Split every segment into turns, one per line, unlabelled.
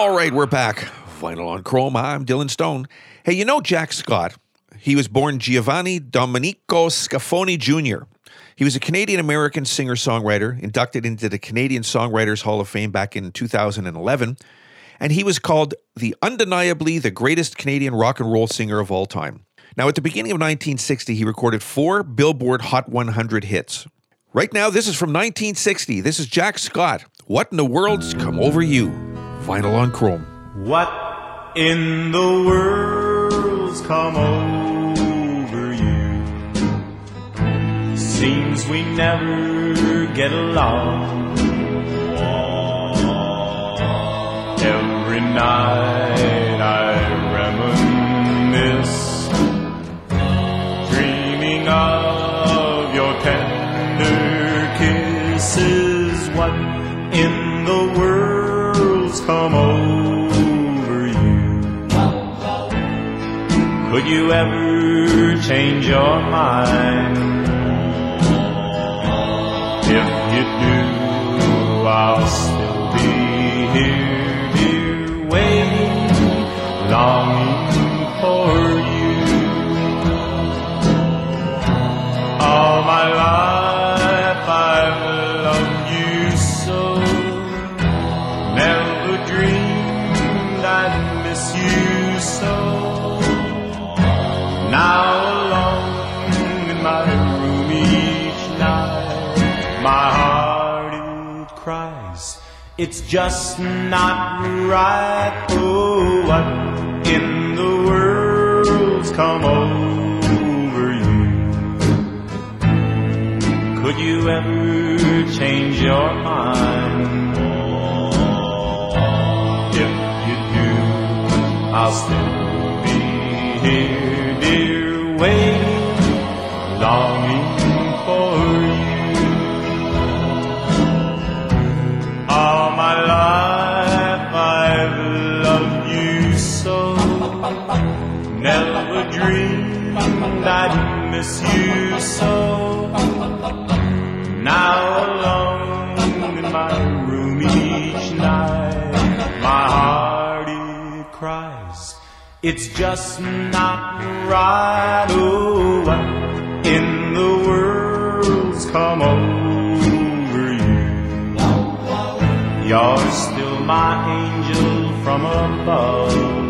All right, we're back. Vinyl on Chrome. I'm Dylan Stone. Hey, you know Jack Scott? He was born Giovanni Domenico Scafone Jr. He was a Canadian American singer songwriter, inducted into the Canadian Songwriters Hall of Fame back in 2011, and he was called the undeniably the greatest Canadian rock and roll singer of all time. Now, at the beginning of 1960, he recorded four Billboard Hot 100 hits. Right now, this is from 1960. This is Jack Scott. What in the world's come over you? Vinyl on Chrome.
What in the world's come over you? Seems we never get along. Every night Could you ever change your mind? If you do, I'll my heart it cries. It's just not right. Oh, what in the world's come over you? Could you ever change your mind? If you do, I'll still be here, dear, waiting, longing for miss you so. Now alone in my room each night, my heart it cries. It's just not right. Oh, what in the world's come over you? You're still my angel from above.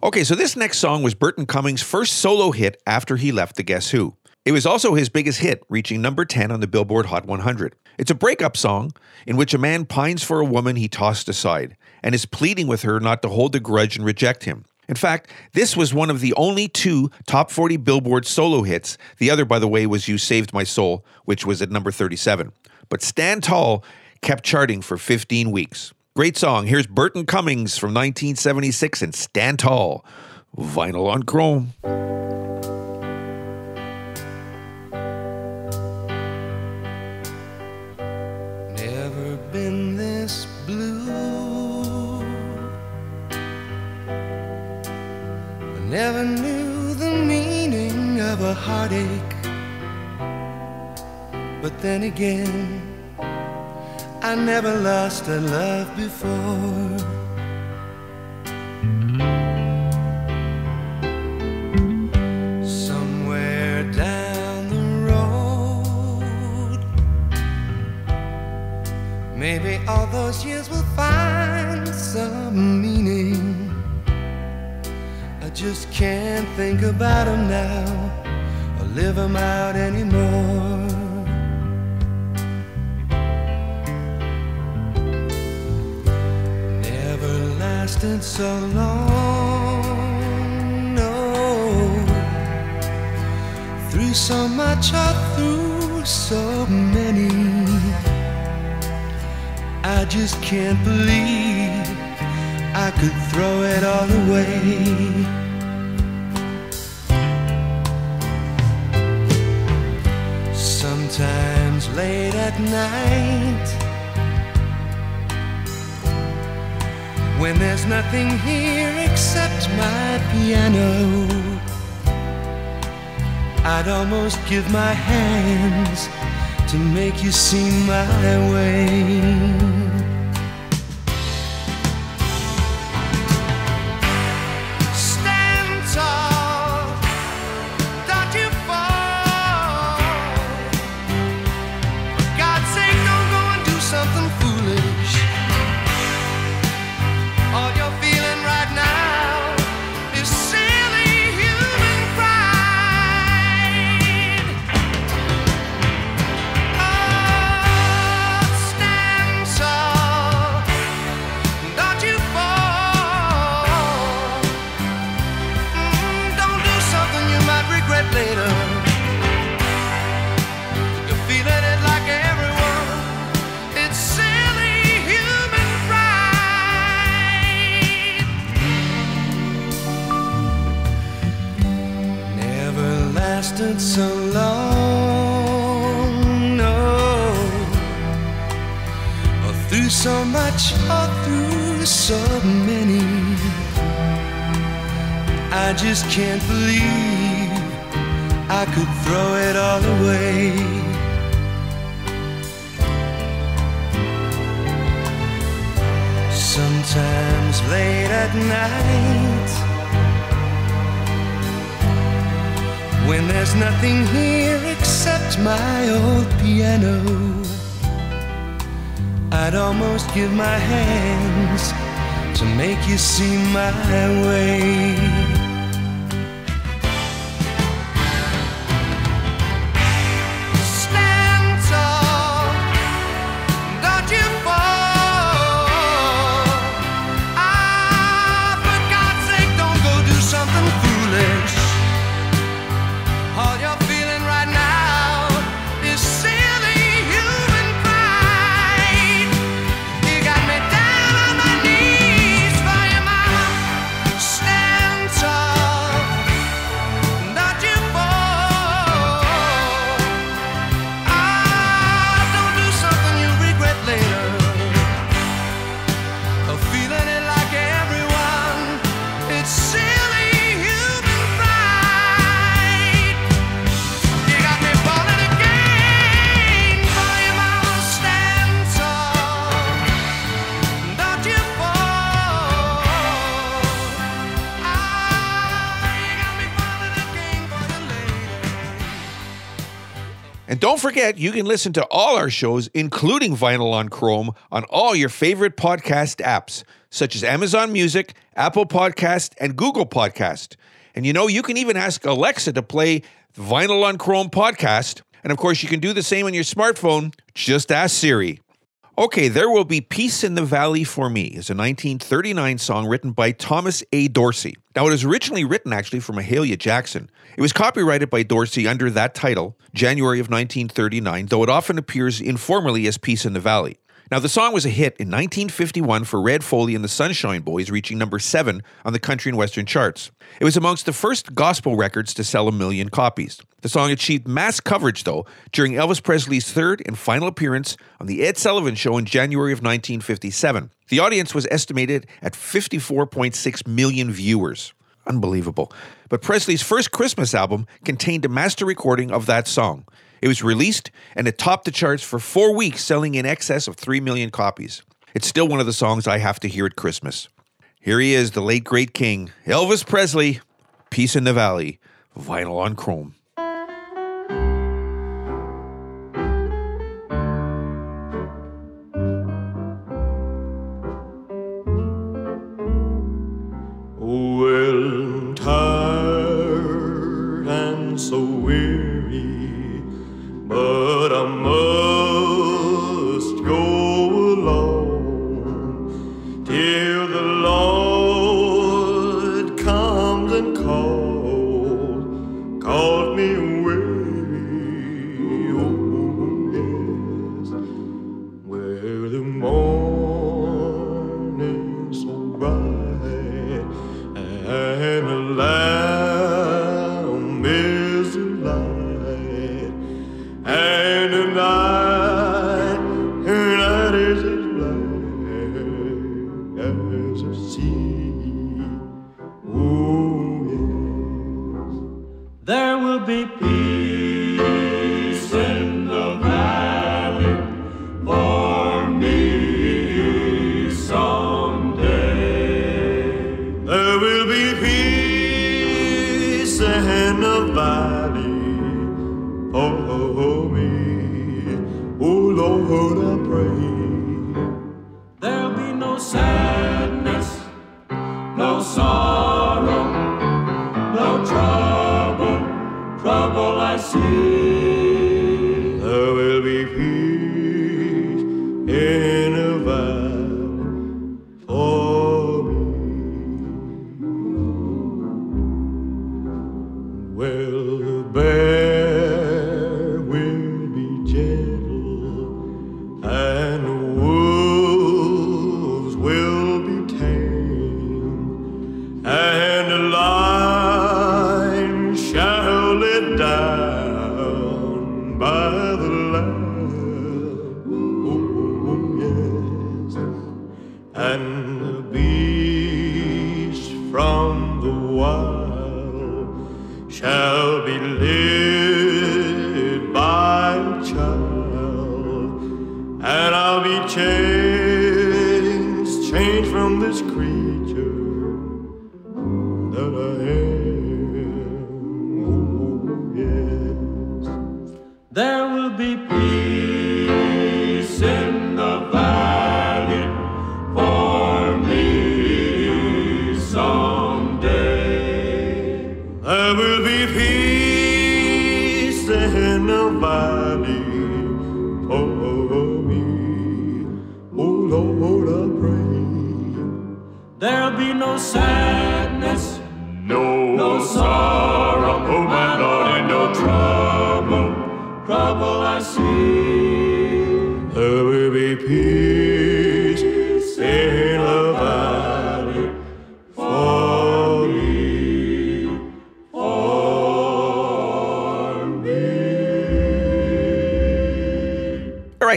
Okay, so this next song was Burton Cummings' first solo hit after he left the Guess Who. It was also his biggest hit, reaching number 10 on the Billboard Hot 100. It's a breakup song in which a man pines for a woman he tossed aside and is pleading with her not to hold a grudge and reject him. In fact, this was one of the only two top 40 Billboard solo hits. The other, by the way, was You Saved My Soul, which was at number 37. But Stand Tall kept charting for 15 weeks. Great song. Here's Burton Cummings from 1976 and Stand Tall. Vinyl on Chrome.
Never been this blue. I never knew the meaning of a heartache. But then again, I never lost a love before. Somewhere down the road. Maybe all those years will find some meaning. I just can't think about them now or live them out anymore. Lasted so long. No, through so much or through so many, I just can't believe I could throw it all away. Sometimes late at night when there's nothing here except my piano. I'd almost give my hands to make you see my way. Through so much, or through so many. I just can't believe I could throw it all away. Sometimes late at night, when there's nothing here except my old piano, I'd almost give my hands to make you see my way.
And don't forget, you can listen to all our shows, including Vinyl on Chrome, on all your favorite podcast apps, such as Amazon Music, Apple Podcast, and Google Podcast. And you know, you can even ask Alexa to play Vinyl on Chrome podcast. And of course, you can do the same on your smartphone. Just ask Siri. Okay, There Will Be Peace in the Valley for Me is a 1939 song written by Thomas A. Dorsey. Now, it was originally written actually for Mahalia Jackson. It was copyrighted by Dorsey under that title, January of 1939, though it often appears informally as Peace in the Valley. Now, the song was a hit in 1951 for Red Foley and the Sunshine Boys, reaching number seven on the country and western charts. It was amongst the first gospel records to sell a million copies. The song achieved mass coverage, though, during Elvis Presley's third and final appearance on The Ed Sullivan Show in January of 1957. The audience was estimated at 54.6 million viewers. Unbelievable. But Presley's first Christmas album contained a master recording of that song. It was released and it topped the charts for four weeks, selling in excess of 3 million copies. It's still one of the songs I have to hear at Christmas. Here he is, the late great king, Elvis Presley, Peace in the Valley, vinyl on chrome.
there will be peace. And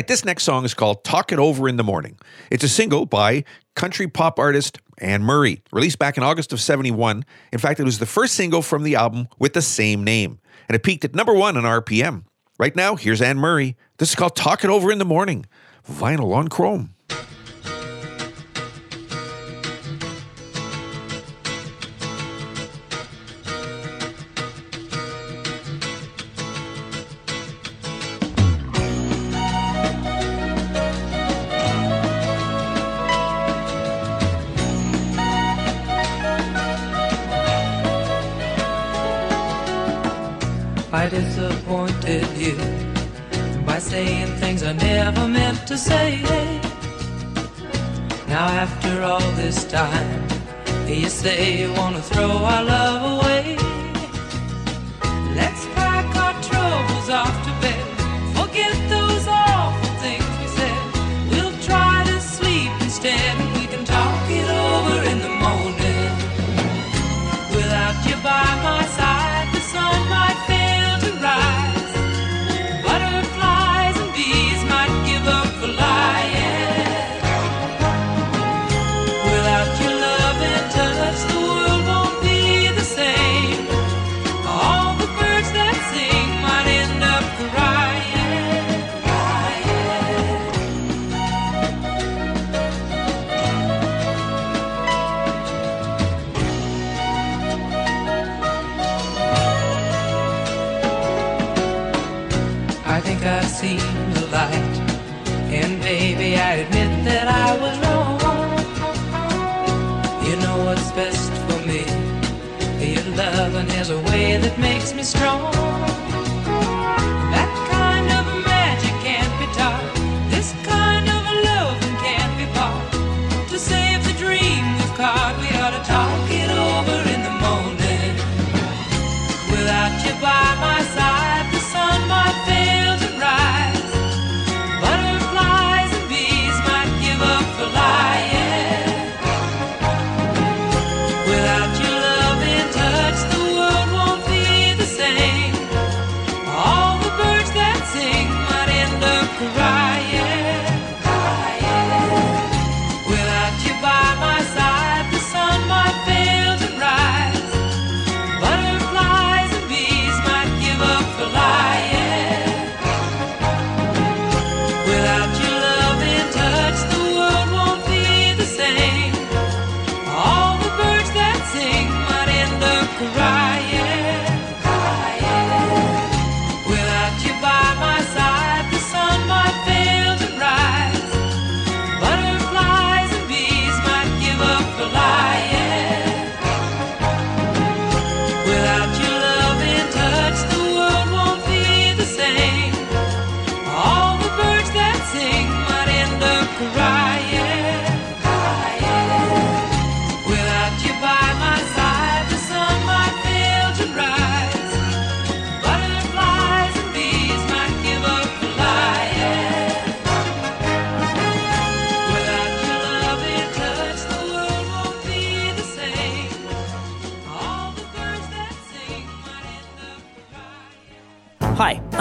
right, this next song is called Talk It Over in the Morning. It's a single by country pop artist Anne Murray, released back in August of 71. In fact, it was the first single from the album with the same name, and it peaked at number one on RPM. Right now, here's Anne Murray. This is called Talk It Over in the Morning, vinyl on chrome.
Disappointed you by saying things I never meant to say. Now, after all this time, you say you want to throw our love away. I've seen the light. And baby, I admit that I was wrong. You know what's best for me. Your loving is a way that makes me strong. That kind of magic can't be taught. This kind of loving can't be bought. To save the dream we've we ought to talk it over in the morning. Without you by my side,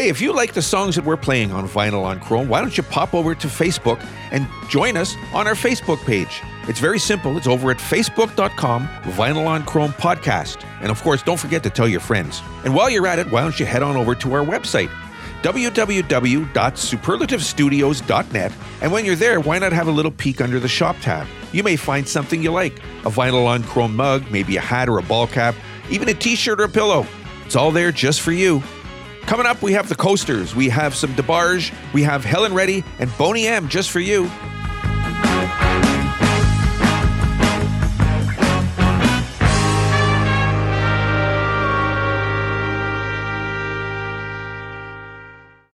Hey, if you like the songs that we're playing on Vinyl on Chrome, why don't you pop over to Facebook and join us on our Facebook page? It's very simple. It's over at facebook.com, Vinyl on Chrome podcast. And of course, don't forget to tell your friends. And while you're at it, why don't you head on over to our website, www.superlativestudios.net. And when you're there, why not have a little peek under the shop tab? You may find something you like a vinyl on chrome mug, maybe a hat or a ball cap, even a t shirt or a pillow. It's all there just for you. Coming up, we have the coasters, we have some DeBarge, we have Helen Reddy, and Boney M just for you.